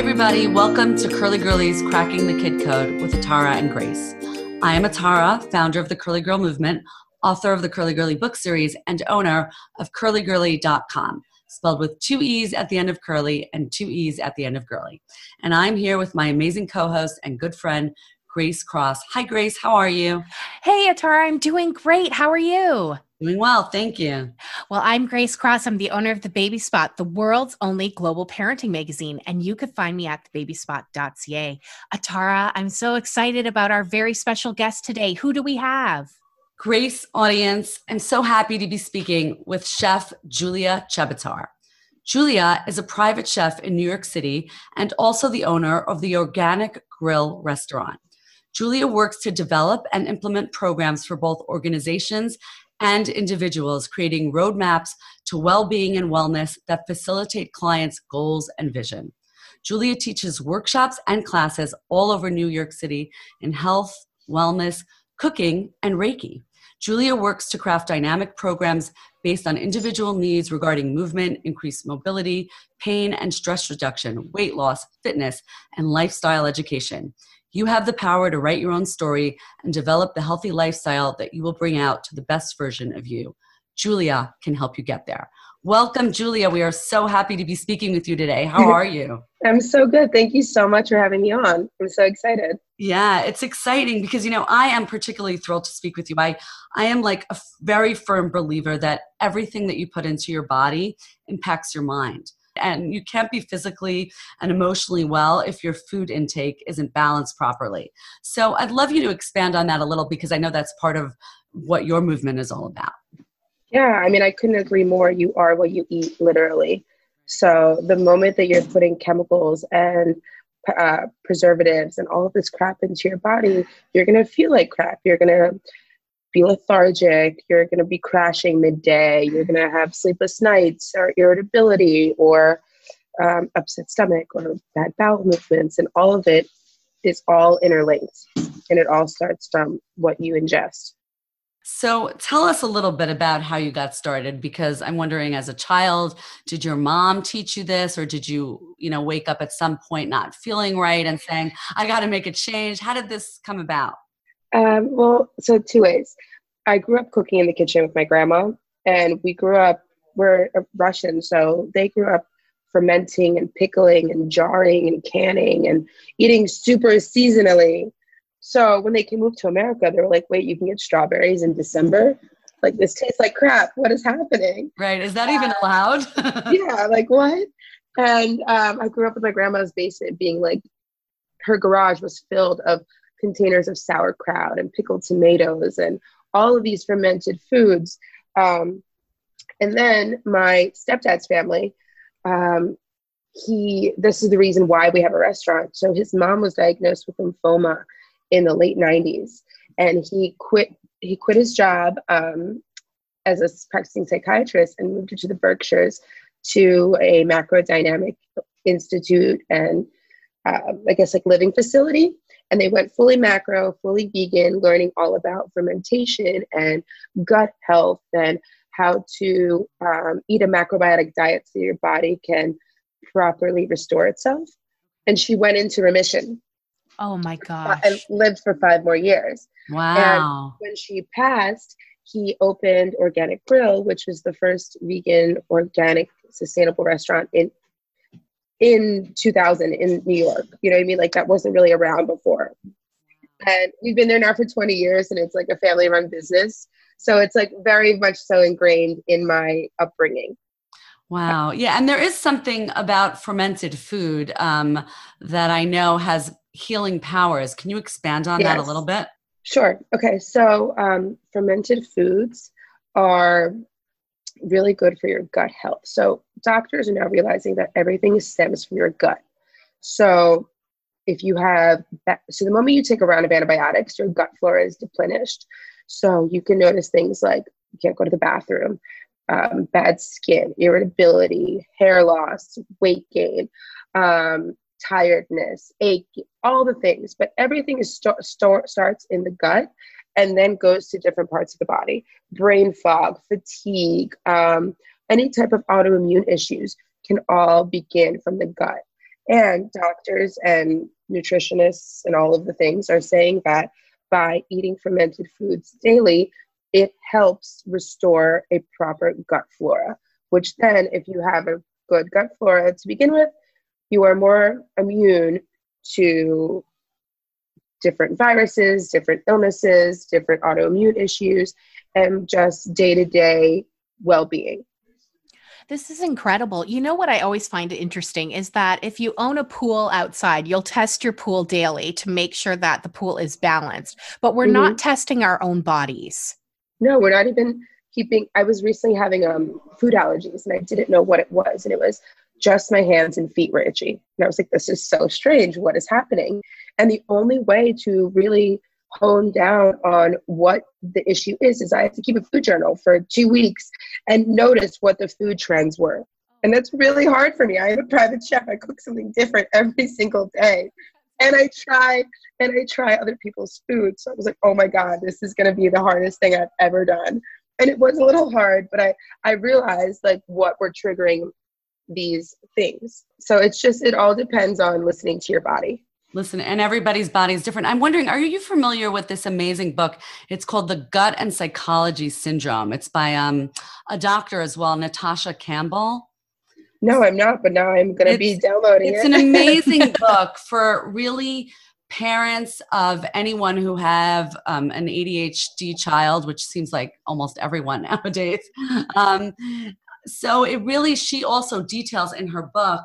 everybody. Welcome to Curly Girlies Cracking the Kid Code with Atara and Grace. I am Atara, founder of the Curly Girl Movement, author of the Curly Girly book series, and owner of curleegirlee.com, spelled with two E's at the end of curly and two E's at the end of girly. And I'm here with my amazing co host and good friend, Grace Cross. Hi, Grace. How are you? Hey, Atara. I'm doing great. How are you? Doing well, thank you. Well, I'm Grace Cross. I'm the owner of The Baby Spot, the world's only global parenting magazine, and you could find me at thebabyspot.ca. Atara, I'm so excited about our very special guest today. Who do we have? Grace audience, I'm so happy to be speaking with chef Julia Chebitar. Julia is a private chef in New York City and also the owner of the Organic Grill restaurant. Julia works to develop and implement programs for both organizations and individuals, creating roadmaps to well being and wellness that facilitate clients' goals and vision. Julia teaches workshops and classes all over New York City in health, wellness, cooking, and Reiki. Julia works to craft dynamic programs based on individual needs regarding movement, increased mobility, pain and stress reduction, weight loss, fitness, and lifestyle education. You have the power to write your own story and develop the healthy lifestyle that you will bring out to the best version of you. Julia can help you get there. Welcome, Julia. We are so happy to be speaking with you today. How are you? I'm so good. Thank you so much for having me on. I'm so excited. Yeah, it's exciting because you know I am particularly thrilled to speak with you. I I am like a very firm believer that everything that you put into your body impacts your mind and you can't be physically and emotionally well if your food intake isn't balanced properly. So I'd love you to expand on that a little because I know that's part of what your movement is all about. Yeah, I mean, I couldn't agree more. You are what you eat, literally. So the moment that you're putting chemicals and uh, preservatives and all of this crap into your body, you're gonna feel like crap. You're gonna be lethargic, you're going to be crashing midday, you're going to have sleepless nights or irritability or um, upset stomach or bad bowel movements, and all of it is all interlinked and it all starts from what you ingest. So tell us a little bit about how you got started because I'm wondering as a child did your mom teach you this or did you you know wake up at some point not feeling right and saying I got to make a change how did this come about um, well, so two ways. I grew up cooking in the kitchen with my grandma, and we grew up, we're Russian, so they grew up fermenting and pickling and jarring and canning and eating super seasonally. So when they came move to America, they were like, wait, you can get strawberries in December? Like, this tastes like crap. What is happening? Right. Is that even allowed? yeah. Like, what? And um, I grew up with my grandma's basement being like, her garage was filled of containers of sauerkraut and pickled tomatoes and all of these fermented foods. Um, and then my stepdad's family, um, he this is the reason why we have a restaurant. So his mom was diagnosed with lymphoma in the late 90s, and he quit he quit his job um, as a practicing psychiatrist and moved to the Berkshires to a macrobiotic institute and uh, I guess like living facility and they went fully macro, fully vegan, learning all about fermentation and gut health and how to um, eat a macrobiotic diet so your body can properly restore itself. And she went into remission. Oh my god! Uh, and lived for five more years. Wow. And when she passed, he opened Organic Grill, which was the first vegan, organic, sustainable restaurant in in 2000 in New York. You know what I mean? Like that wasn't really around before. And we've been there now for 20 years and it's like a family run business. So it's like very much so ingrained in my upbringing. Wow. Yeah. And there is something about fermented food um, that I know has healing powers. Can you expand on yes. that a little bit? Sure. Okay. So um, fermented foods are really good for your gut health. So doctors are now realizing that everything stems from your gut. So if you have, so the moment you take a round of antibiotics, your gut flora is depleted. So you can notice things like you can't go to the bathroom, um, bad skin, irritability, hair loss, weight gain, um, tiredness, ache, all the things. But everything is st- st- starts in the gut and then goes to different parts of the body. Brain fog fatigue um, any type of autoimmune issues can all begin from the gut. And doctors and nutritionists and all of the things are saying that by eating fermented foods daily, it helps restore a proper gut flora, which then, if you have a good gut flora to begin with, you are more immune to different viruses, different illnesses, different autoimmune issues, and just day to day well being. This is incredible. You know what I always find interesting is that if you own a pool outside, you'll test your pool daily to make sure that the pool is balanced. But we're mm-hmm. not testing our own bodies. No, we're not even keeping I was recently having um food allergies and I didn't know what it was and it was just my hands and feet were itchy. And I was like, this is so strange. What is happening? And the only way to really hone down on what the issue is is I had to keep a food journal for two weeks and notice what the food trends were. And that's really hard for me. I am a private chef. I cook something different every single day. And I try and I try other people's food. So I was like, oh my God, this is gonna be the hardest thing I've ever done. And it was a little hard, but I, I realized like what we're triggering these things. So it's just it all depends on listening to your body. Listen, and everybody's body is different. I'm wondering, are you familiar with this amazing book? It's called The Gut and Psychology Syndrome. It's by um, a doctor as well, Natasha Campbell. No, I'm not, but now I'm going to be downloading it's it. It's an amazing book for really parents of anyone who have um, an ADHD child, which seems like almost everyone nowadays. Um, so it really, she also details in her book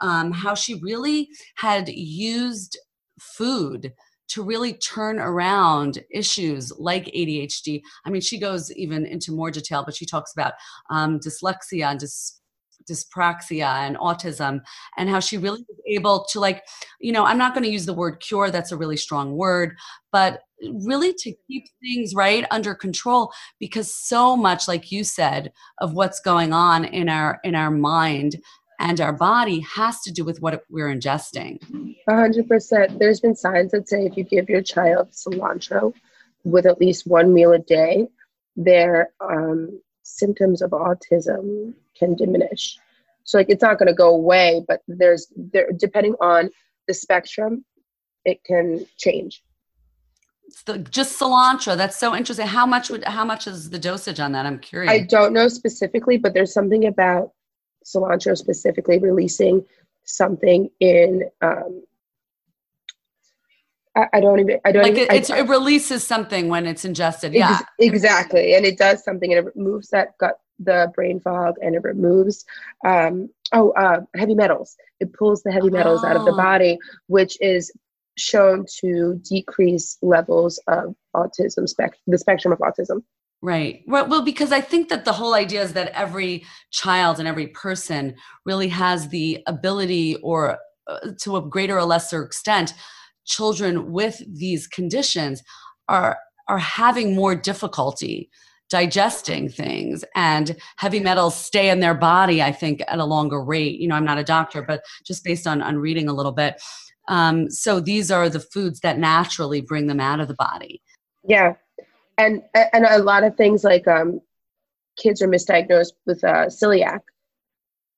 um, how she really had used food to really turn around issues like ADHD. I mean, she goes even into more detail, but she talks about um, dyslexia and dys- dyspraxia and autism and how she really was able to like you know i'm not going to use the word cure that's a really strong word but really to keep things right under control because so much like you said of what's going on in our in our mind and our body has to do with what we're ingesting. 100%. There's been signs that say if you give your child cilantro with at least one meal a day, their um, symptoms of autism can diminish. So, like, it's not going to go away, but there's, there, depending on the spectrum, it can change. The, just cilantro. That's so interesting. How much would how much is the dosage on that? I'm curious. I don't know specifically, but there's something about cilantro specifically releasing something in um, I, I don't even I don't like even, it, I, it releases something when it's ingested. Yeah, exactly, and it does something and it removes that gut the brain fog and it removes um, oh uh, heavy metals. It pulls the heavy metals oh. out of the oh. body, which is shown to decrease levels of autism spec the spectrum of autism. Right. Well, well, because I think that the whole idea is that every child and every person really has the ability, or uh, to a greater or lesser extent, children with these conditions are are having more difficulty digesting things and heavy metals stay in their body i think at a longer rate. You know i'm not a doctor but just based on on reading a little bit. Um, so these are the foods that naturally bring them out of the body. Yeah. And and a lot of things like um, kids are misdiagnosed with uh, celiac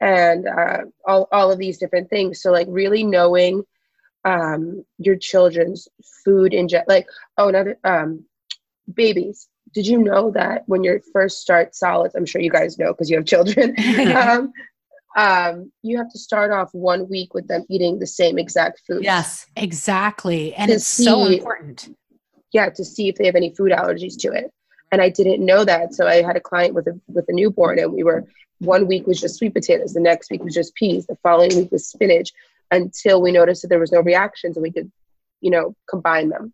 and uh, all, all of these different things. So like really knowing um, your children's food ingest like oh another um, babies. Did you know that when you first start solids i'm sure you guys know because you have children um, um, you have to start off one week with them eating the same exact food yes exactly. And it's see, so important. Yeah to see if they have any food allergies to it. And i didn't know that so i had a client with a with a newborn and we were one week was just sweet potatoes the next week was just peas the following week was spinach until we noticed that there was no reactions and we could you know combine them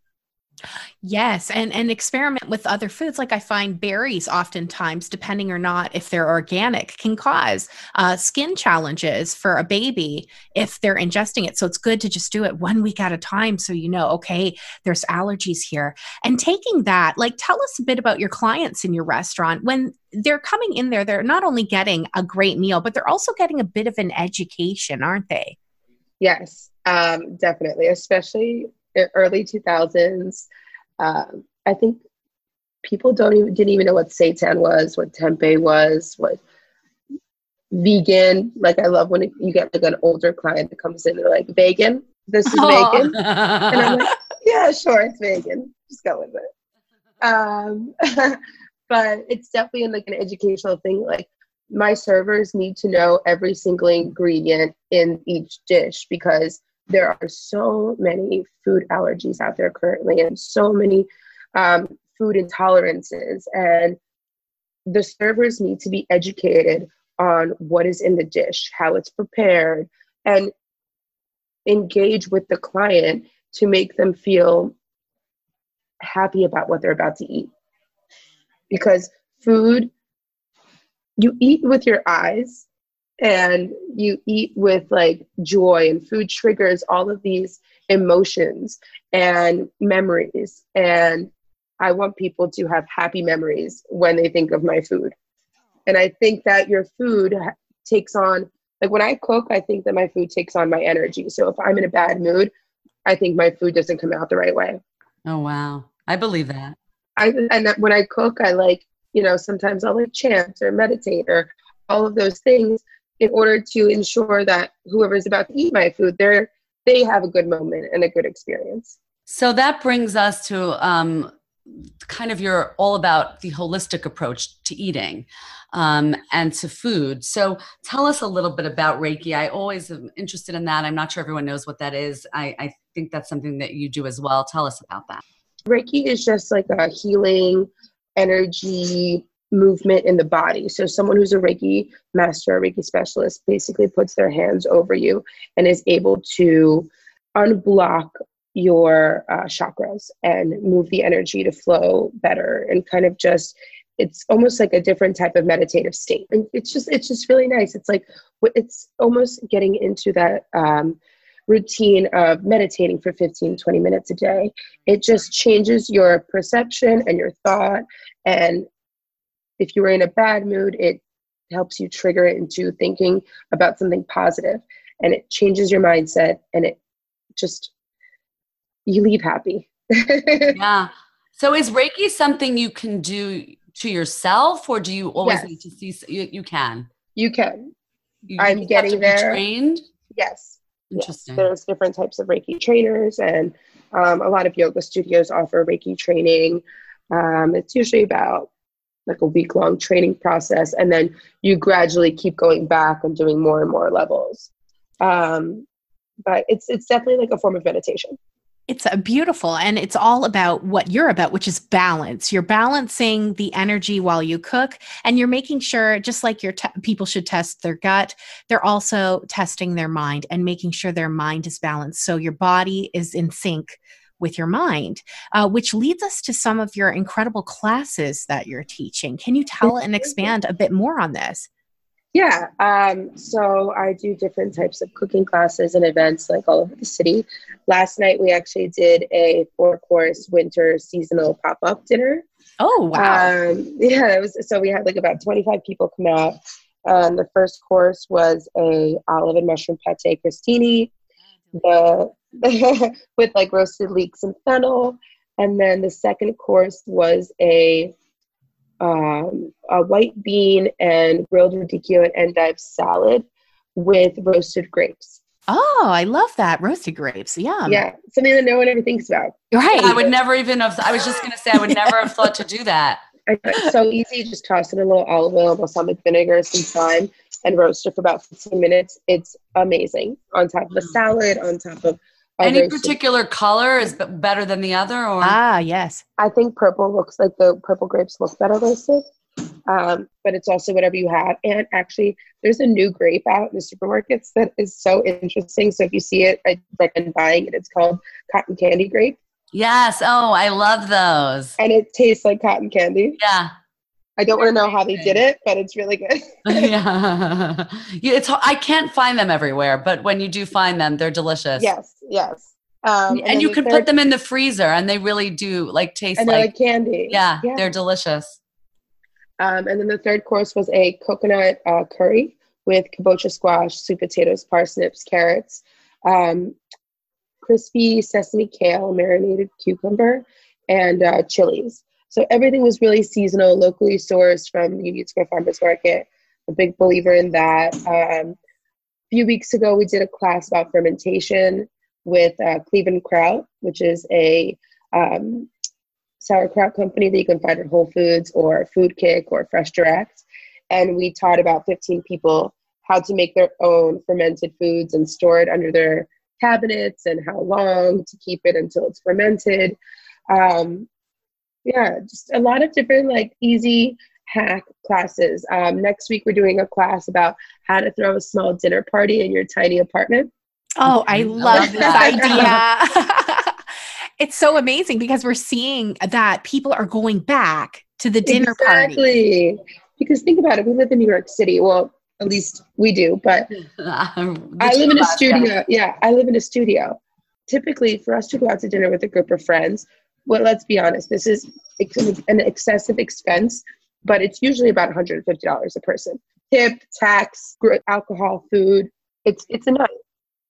Yes, and and experiment with other foods. Like I find berries, oftentimes, depending or not if they're organic, can cause uh, skin challenges for a baby if they're ingesting it. So it's good to just do it one week at a time, so you know, okay, there's allergies here. And taking that, like, tell us a bit about your clients in your restaurant when they're coming in there. They're not only getting a great meal, but they're also getting a bit of an education, aren't they? Yes, um, definitely, especially early 2000s. Um, I think people don't even didn't even know what seitan was, what tempeh was, what vegan. Like I love when you get like an older client that comes in, they're like, vegan. This is vegan, and I'm like, yeah, sure, it's vegan. Just go with it. Um, but it's definitely like an educational thing. Like my servers need to know every single ingredient in each dish because there are so many food allergies out there currently and so many um, food intolerances. And the servers need to be educated on what is in the dish how it's prepared and engage with the client to make them feel happy about what they're about to eat. Because food you eat with your eyes and you eat with like joy and food triggers all of these emotions and memories. And i want people to have happy memories when they think of my food. And i think that your food takes on like when i cook i think that my food takes on my energy. So if i'm in a bad mood i think my food doesn't come out the right way. Oh wow. I believe that. I and when i cook i like you know sometimes i'll like chant or meditate or all of those things in order to ensure that whoever's about to eat my food, they're they have a good moment and a good experience. So that brings us to um, kind of your all about the holistic approach to eating um, and to food. So tell us a little bit about Reiki. I always am interested in that. I'm not sure everyone knows what that is. I, I think that's something that you do as well. Tell us about that. Reiki is just like a healing energy movement in the body. So, someone who's a Reiki master, a Reiki specialist, basically puts their hands over you and is able to unblock your uh, chakras and move the energy to flow better and kind of just it's almost like a different type of meditative state and it's just it's just really nice it's like it's almost getting into that um, routine of meditating for 15 20 minutes a day it just changes your perception and your thought and if you were in a bad mood, it helps you trigger it into thinking about something positive and it changes your mindset and it just you leave happy. yeah. So is Reiki something you can do to yourself or do you always yes. need to see you, you can? You can. You, I'm you getting there. Trained? Yes. Interesting. Yes. There's different types of Reiki trainers and um, a lot of yoga studios offer Reiki training. Um, it's usually about like a week long training process and then you gradually keep going back and doing more and more levels um, but it's it's definitely like a form of meditation it's a beautiful and it's all about what you're about which is balance you're balancing the energy while you cook and you're making sure just like your te- people should test their gut they're also testing their mind and making sure their mind is balanced so your body is in sync with your mind, uh, which leads us to some of your incredible classes that you're teaching. Can you tell and expand a bit more on this? Yeah, um, so I do different types of cooking classes and events like all over the city. Last night we actually did a four course winter seasonal pop up dinner. Oh wow! Um, yeah, it was so we had like about twenty five people come out. And the first course was a olive and mushroom pate crostini. The with like roasted leeks and fennel. And then the second course was a um, a white bean and grilled radicchio and endive salad with roasted grapes. Oh, I love that roasted grapes. Yeah, yeah, something that no one ever thinks about. Right. I would never even have. I was just going to say I would never have thought to do that. It's so easy. Just toss in a little olive oil, balsamic vinegar, some thyme, and roast it for about 15 minutes. It's amazing. On top of a salad, on top of any particular color is better than the other, or ah, yes. I think purple looks like the purple grapes look better roasted, um, but it's also whatever you have. And actually, there's a new grape out in the supermarkets that is so interesting. So if you see it, I recommend buying it. It's called cotton candy grape. Yes. Oh, I love those. And it tastes like cotton candy. Yeah. I don't want to know how they did it, but it's really good. yeah. it's I can't find them everywhere, but when you do find them, they're delicious. Yes, yes. Um, and, and you can put them in the freezer, and they really do like taste like, like, candy. Yeah, yeah, they're delicious. Um, and then the third course was a coconut uh, curry with kabocha squash, sweet potatoes, parsnips, carrots, um, crispy sesame kale, marinated cucumber, and uh, chilies. So everything was really seasonal, locally sourced from Union Square Farmers Market. a big believer in that. Um, a few weeks ago, we did a class about fermentation with uh, Cleveland Kraut, which is a um, sauerkraut company that you can find at Whole Foods or Food Kick or Fresh Direct. And we taught about 15 people how to make their own fermented foods and store it under their cabinets and how long to keep it until it's fermented. Um, yeah, just a lot of different like easy hack classes. Um, next week, we're doing a class about how to throw a small dinner party in your tiny apartment. Oh, I love this idea. it's so amazing because we're seeing that people are going back to the dinner exactly. party. Exactly. Because think about it, we live in New York City. Well, at least we do, but I live in a studio. Yeah, I live in a studio. Typically, for us to go out to dinner with a group of friends, well, let's be honest, this is an excessive expense, but it's usually about $150 a person. Tip, tax, alcohol, food. It's it's night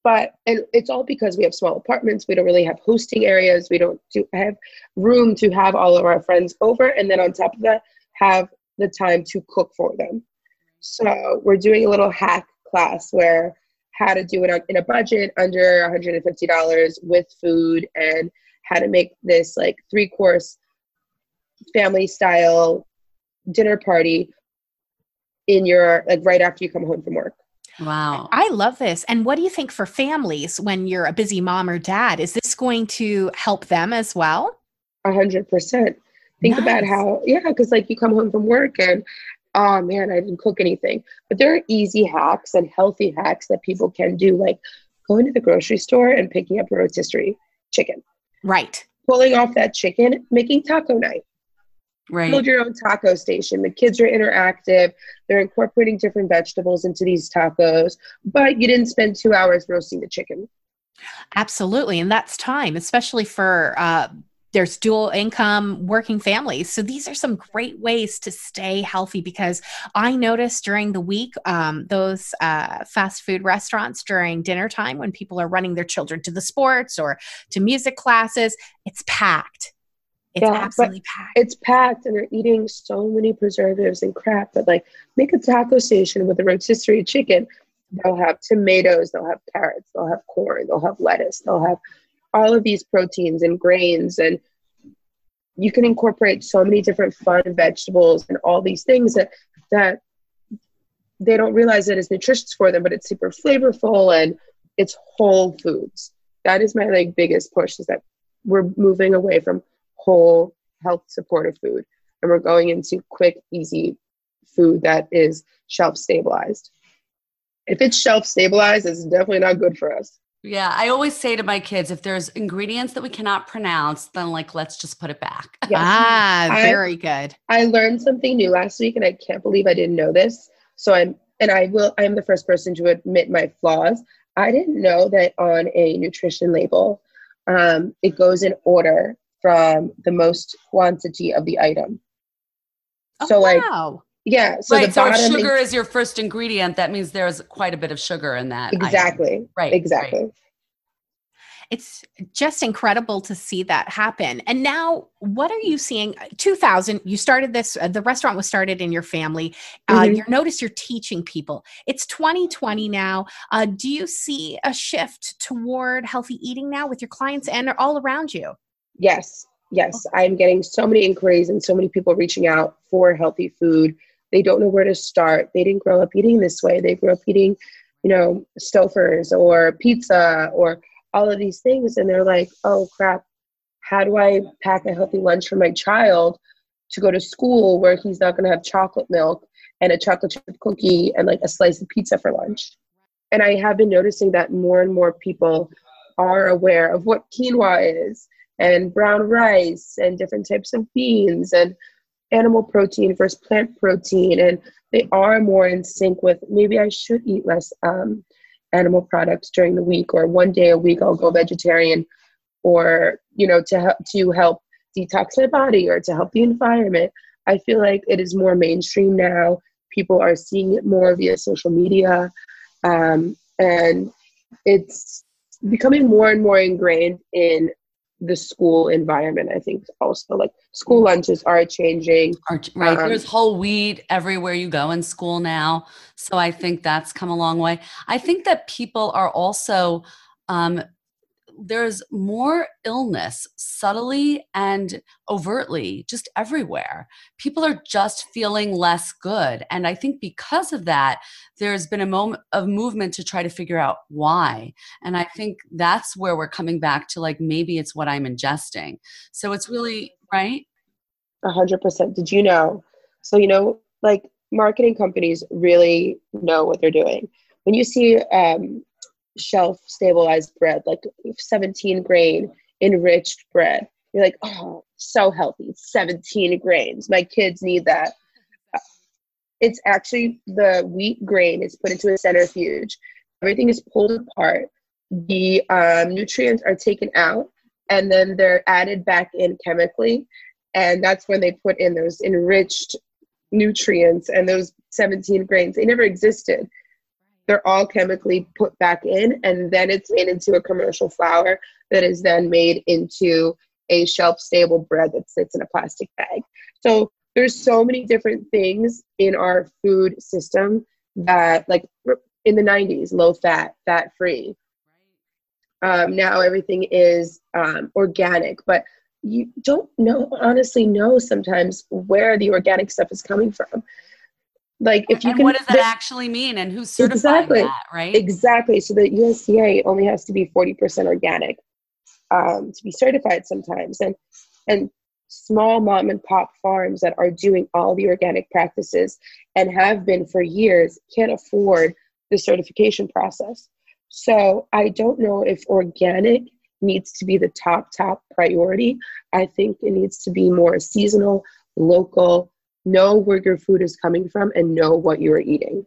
but and it's all because we have small apartments we don't really have hosting areas we don't do, have room to have all of our friends over and then on top of that have the time to cook for them so we're doing a little hack class where how to do it in a budget under $150 with food and how to make this like three course family style dinner party in your like right after you come home from work Wow. I love this. And what do you think for families when you're a busy mom or dad? Is this going to help them as well? A hundred percent. Think nice. about how, yeah, because like you come home from work and, oh man, I didn't cook anything. But there are easy hacks and healthy hacks that people can do, like going to the grocery store and picking up a rotisserie chicken. Right. Pulling off that chicken, making taco night. Right. Build your own taco station. The kids are interactive. They're incorporating different vegetables into these tacos, but you didn't spend two hours roasting the chicken. Absolutely. And that's time, especially for uh, there's dual income working families. So these are some great ways to stay healthy because I noticed during the week, um, those uh, fast food restaurants during dinner time when people are running their children to the sports or to music classes, it's packed it's yeah, absolutely packed. It's packed, and they're eating so many preservatives and crap. But like, make a taco station with a rotisserie chicken. They'll have tomatoes, they'll have carrots, they'll have corn, they'll have lettuce, they'll have all of these proteins and grains, and you can incorporate so many different fun vegetables and all these things that that they don't realize that it's nutritious for them, but it's super flavorful and it's whole foods. That is my like biggest push is that we're moving away from whole health supportive food and we're going into quick easy food that is shelf stabilized if it's shelf stabilized it's definitely not good for us yeah i always say to my kids if there's ingredients that we cannot pronounce then like let's just put it back yes. ah very I, good i learned something new last week and i can't believe i didn't know this so i'm and i will i'm the first person to admit my flaws i didn't know that on a nutrition label um, it goes in order from the most quantity of the item. Oh, so like wow. Yeah, so right, so if sugar is your first ingredient, that means there's quite a bit of sugar in that. Exactly. Item. Right. Exactly. Right. It's just incredible to see that happen. And now, what are you seeing? 2000, you started this, uh, the restaurant was started in your family. Uh, mm-hmm. You notice you're teaching people. It's 2020 now. Uh, do you see a shift toward healthy eating now with your clients and all around you? Yes, yes. I'm getting so many inquiries and so many people reaching out for healthy food. They don't know where to start. They didn't grow up eating this way. They grew up eating, you know, Stouffer's or pizza or all of these things. And they're like, oh crap, how do I pack a healthy lunch for my child to go to school where he's not going to have chocolate milk and a chocolate chip cookie and like a slice of pizza for lunch? And I have been noticing that more and more people are aware of what quinoa is and brown rice and different types of beans and animal protein versus plant protein and they are more in sync with maybe i should eat less um, animal products during the week or one day a week i'll go vegetarian or you know to help to help detox my body or to help the environment. I feel like it is more mainstream now. People are seeing it more via social media um, and it's becoming more and more ingrained in the school environment. I think also like school lunches are changing. Are, right. Um, There's whole wheat everywhere you go in school now. So I think that's come a long way. I think that people are also um, there's more illness subtly and overtly just everywhere. People are just feeling less good. And I think because of that, there's been a moment of movement to try to figure out why. And I think that's where we're coming back to like maybe it's what I'm ingesting. So it's really, right? A hundred percent. Did you know? So, you know, like marketing companies really know what they're doing. When you see um, shelf stabilized bread, like 17 grain enriched bread. You're like, oh, so healthy. 17 grains. My kids need that. It's actually the wheat grain is put into a centrifuge. Everything is pulled apart. The um, nutrients are taken out and then they're added back in chemically. And that's when they put in those enriched nutrients and those 17 grains. They never existed they're all chemically put back in and then it's made into a commercial flour that is then made into a shelf stable bread that sits in a plastic bag. So there's so many different things in our food system that like in the 90s low fat fat free um, now everything is um, organic but you don't know honestly know sometimes where the organic stuff is coming from like if you and can what does that actually mean? And who's certifying exactly, that right? Exactly. So the usda only has to be 40% organic um, to be certified sometimes. And and small mom and pop farms that are doing all the organic practices and have been for years can't afford the certification process. So i don't know if organic needs to be the top top priority. I think it needs to be more seasonal local know where your food is coming from and know what you're eating.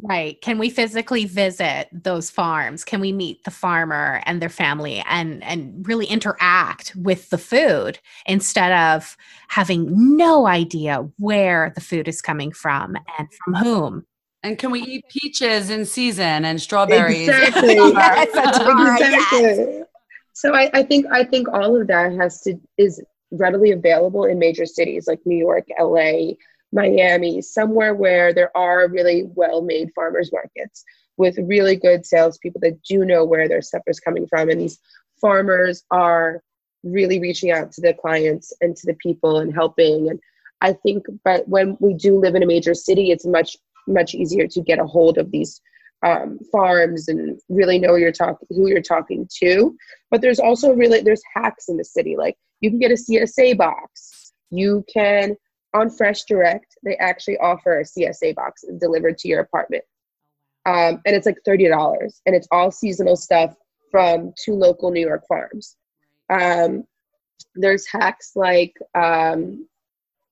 Right. Can we physically visit those farms? Can we meet the farmer and their family and and really interact with the food instead of having no idea where the food is coming from and from whom? And can we eat peaches in season and strawberries? Exactly. yes, exactly. Yes. So I, I think I think all of that has to is readily available in major cities like New York, LA, Miami, somewhere where there are really well made farmers markets with really good salespeople that do know where their stuff is coming from. And these farmers are really reaching out to the clients and to the people and helping. And I think, but when we do live in a major city, it's much, much easier to get a hold of these um, farms and really know you're talking who you're talking to. But there's also really there's hacks in the city. Like you can get a CSA box. You can on Fresh Direct they actually offer a CSA box delivered to your apartment, um, and it's like thirty dollars, and it's all seasonal stuff from two local New York farms. Um, there's hacks like um,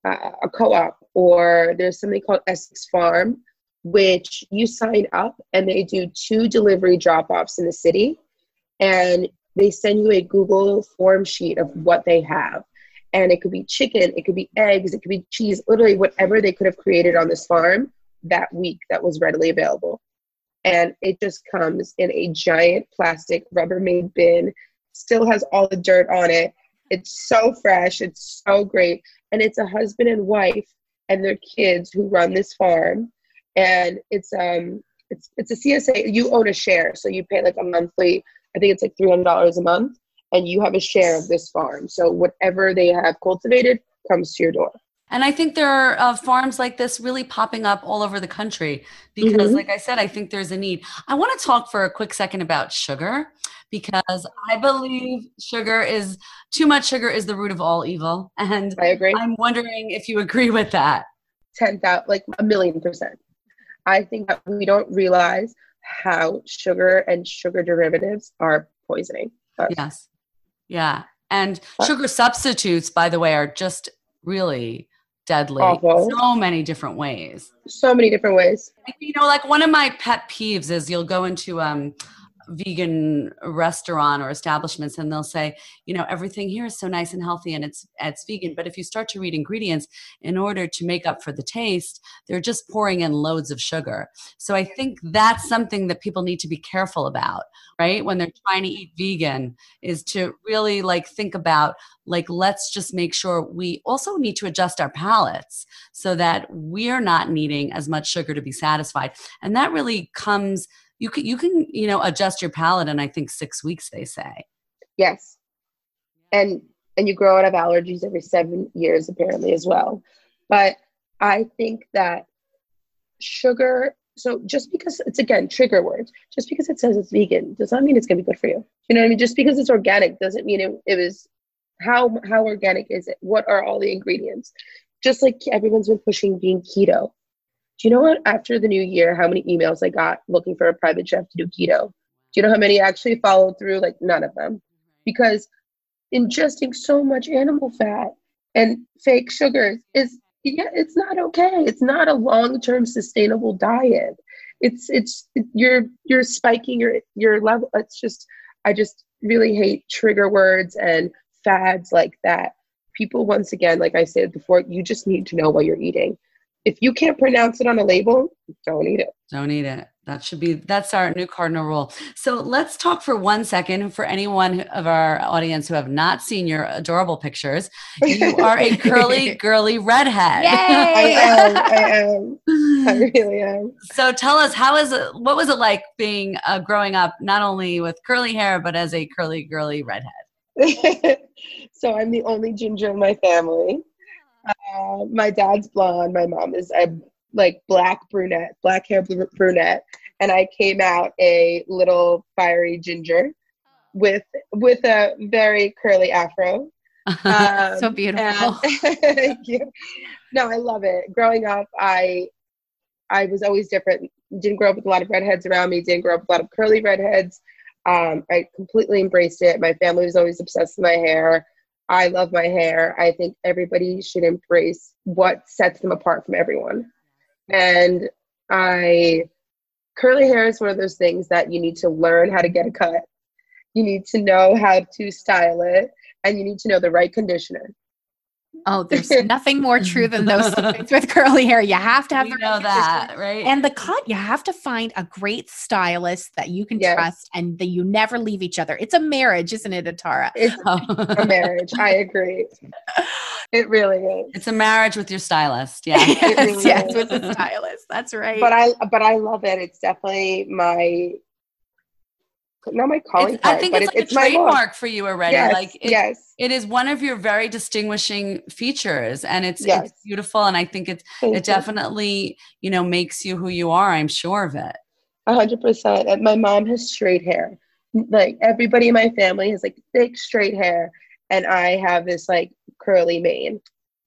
uh, a co-op, or there's something called Essex Farm which you sign up and they do two delivery drop offs in the city and they send you a Google form sheet of what they have. And it could be chicken, it could be eggs, it could be cheese, literally whatever they could have created on this farm that week that was readily available. And it just comes in a giant plastic Rubbermaid bin, still has all the dirt on it. It's so fresh, it's so great. And it's a husband and wife and their kids who run this farm and it's um it's it's a CSA. You own a share, so you pay like a monthly. I think it's like three hundred dollars a month, and you have a share of this farm. So whatever they have cultivated comes to your door. And I think there are uh, farms like this really popping up all over the country because, mm-hmm. like I said, I think there's a need. I want to talk for a quick second about sugar because I believe sugar is too much sugar is the root of all evil. And I agree. I'm wondering if you agree with that. 10,000, like a million percent. I think that we don't realize how sugar and sugar derivatives are poisoning. Us. Yes. Yeah. And sugar substitutes, by the way, are just really deadly. Awful. So many different ways. So many different ways. You know, like one of my pet peeves is you'll go into um vegan restaurant or establishments and they'll say you know everything here is so nice and healthy and it's it's vegan. But if you start to read ingredients in order to make up for the taste they're just pouring in loads of sugar. So i think that's something that people need to be careful about right? When they're trying to eat vegan is to really like think about like let's just make sure we also need to adjust our palates so that we're not needing as much sugar to be satisfied. And that really comes you can you can you know adjust your palate in i think six weeks they say. Yes. And and you grow out of allergies every seven years apparently as well. But i think that sugar so just because it's again trigger words just because it says it's vegan does not mean it's going to be good for you. You know what i mean? Just because it's organic doesn't mean it, it was how how organic is it? What are all the ingredients? Just like everyone's been pushing being keto do you know what after the new year how many emails i got looking for a private chef to do keto? Do you know how many actually followed through? Like none of them. Because ingesting so much animal fat and fake sugars is yeah it's not okay. It's not a long-term sustainable diet. It's it's you're you're spiking your your level it's just i just really hate trigger words and fads like that. People once again like i said before you just need to know what you're eating if you can't pronounce it on a label don't eat it don't eat it that should be that's our new cardinal rule. So let's talk for one second for anyone of our audience who have not seen your adorable pictures. You are a curly, girly redhead. Yay! I am. I am. I really am. So tell us, how is it? What was it like being uh, growing up, not only with curly hair, but as a curly, girly redhead? so I'm the only ginger in my family. Uh, my dad's blonde. My mom is a like black brunette, black hair brunette, and I came out a little fiery ginger with with a very curly afro. Um, so beautiful. thank you. No, I love it. Growing up, I I was always different. Didn't grow up with a lot of redheads around me. Didn't grow up with a lot of curly redheads. Um, I completely embraced it. My family was always obsessed with my hair. I love my hair. I think everybody should embrace what sets them apart from everyone. And I, curly hair is one of those things that you need to learn how to get a cut. You need to know how to style it, and you need to know the right conditioner. Oh, there's nothing more true than those things with curly hair. You have to have we the know that, right? And the cut, you have to find a great stylist that you can yes. trust and that you never leave each other. It's a marriage, isn't it, Atara? It's oh. a marriage. I agree. It really is. It's a marriage with your stylist. Yeah. yes, really yes, with the stylist. That's right. But I but I love it. It's definitely my not my calling card, I think it's, like it's a trademark for you already. Yes, like it, yes, it is one of your very distinguishing features, and it's yes. it's beautiful. And I think it's Thank it you. definitely you know makes you who you are. I'm sure of it. A hundred percent. And my mom has straight hair. Like everybody in my family has like thick straight hair, and I have this like curly mane.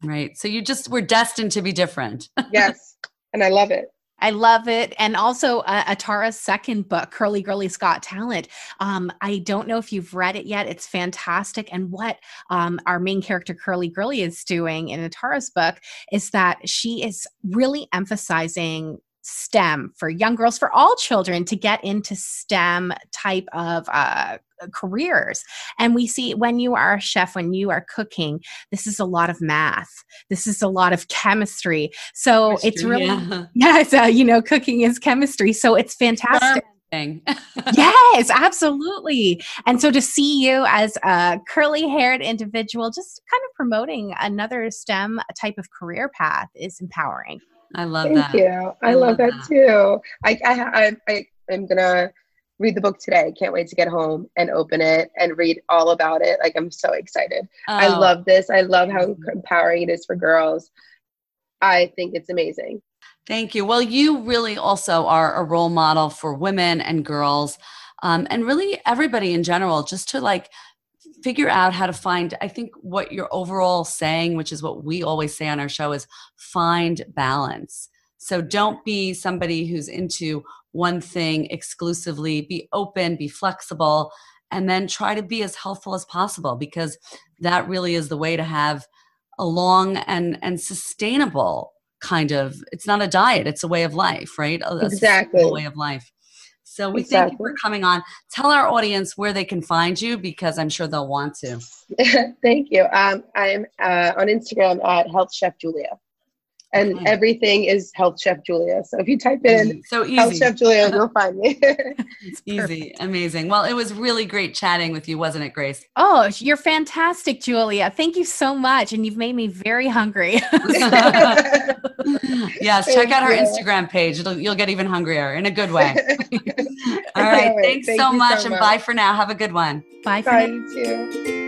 Right. So you just were destined to be different. yes, and I love it. I love it. And also uh, Atara's second book, Curly Girly's Got Talent. Um, I don't know if you've read it yet. It's fantastic. And what um, our main character, Curly Girly, is doing in Atara's book is that she is really emphasizing STEM for young girls, for all children to get into STEM type of uh, careers. And we see when you are a chef, when you are cooking, this is a lot of math. This is a lot of chemistry. So chemistry, it's really, yeah, yeah it's, uh, you know, cooking is chemistry. So it's fantastic. yes, absolutely. And so to see you as a curly haired individual, just kind of promoting another STEM type of career path is empowering. I love Thank that. Thank you. I, I love, love, that, that too. I, I, I, I am gonna read the book today. Can't wait to get home and open it and read all about it. Like I'm so excited. Oh. I love this. I love how empowering it is for girls. I think it's amazing. Thank you. Well, you really also are a role model for women and girls, um, and really everybody in general, just to like figure out how to find i think what you're overall saying which is what we always say on our show is find balance. So don't be somebody who's into one thing exclusively. Be open be flexible and then try to be as helpful as possible because that really is the way to have a long and and sustainable kind of it's not a diet it's a way of life right? A, exactly. a way of life So we thank you Exactly. for coming on. Tell our audience where they can find you because I'm sure they'll want to. Thank you. Um, I'm uh, on Instagram at Health Chef Julia, and Okay. everything is Health Chef Julia. So if you type in mm. so Health. Chef Julia, you'll find me. It's. Easy. Amazing. Well, it was really great chatting with you, wasn't it, Grace? Oh, you're fantastic, Julia. Thank you so much. And you've made me very hungry. yes, check out her you. Instagram page. It'll, you'll get even hungrier in a good way. All All right. right, Thanks thank so much so and bye for now. Have a good one. Bye for Bye, now. you too.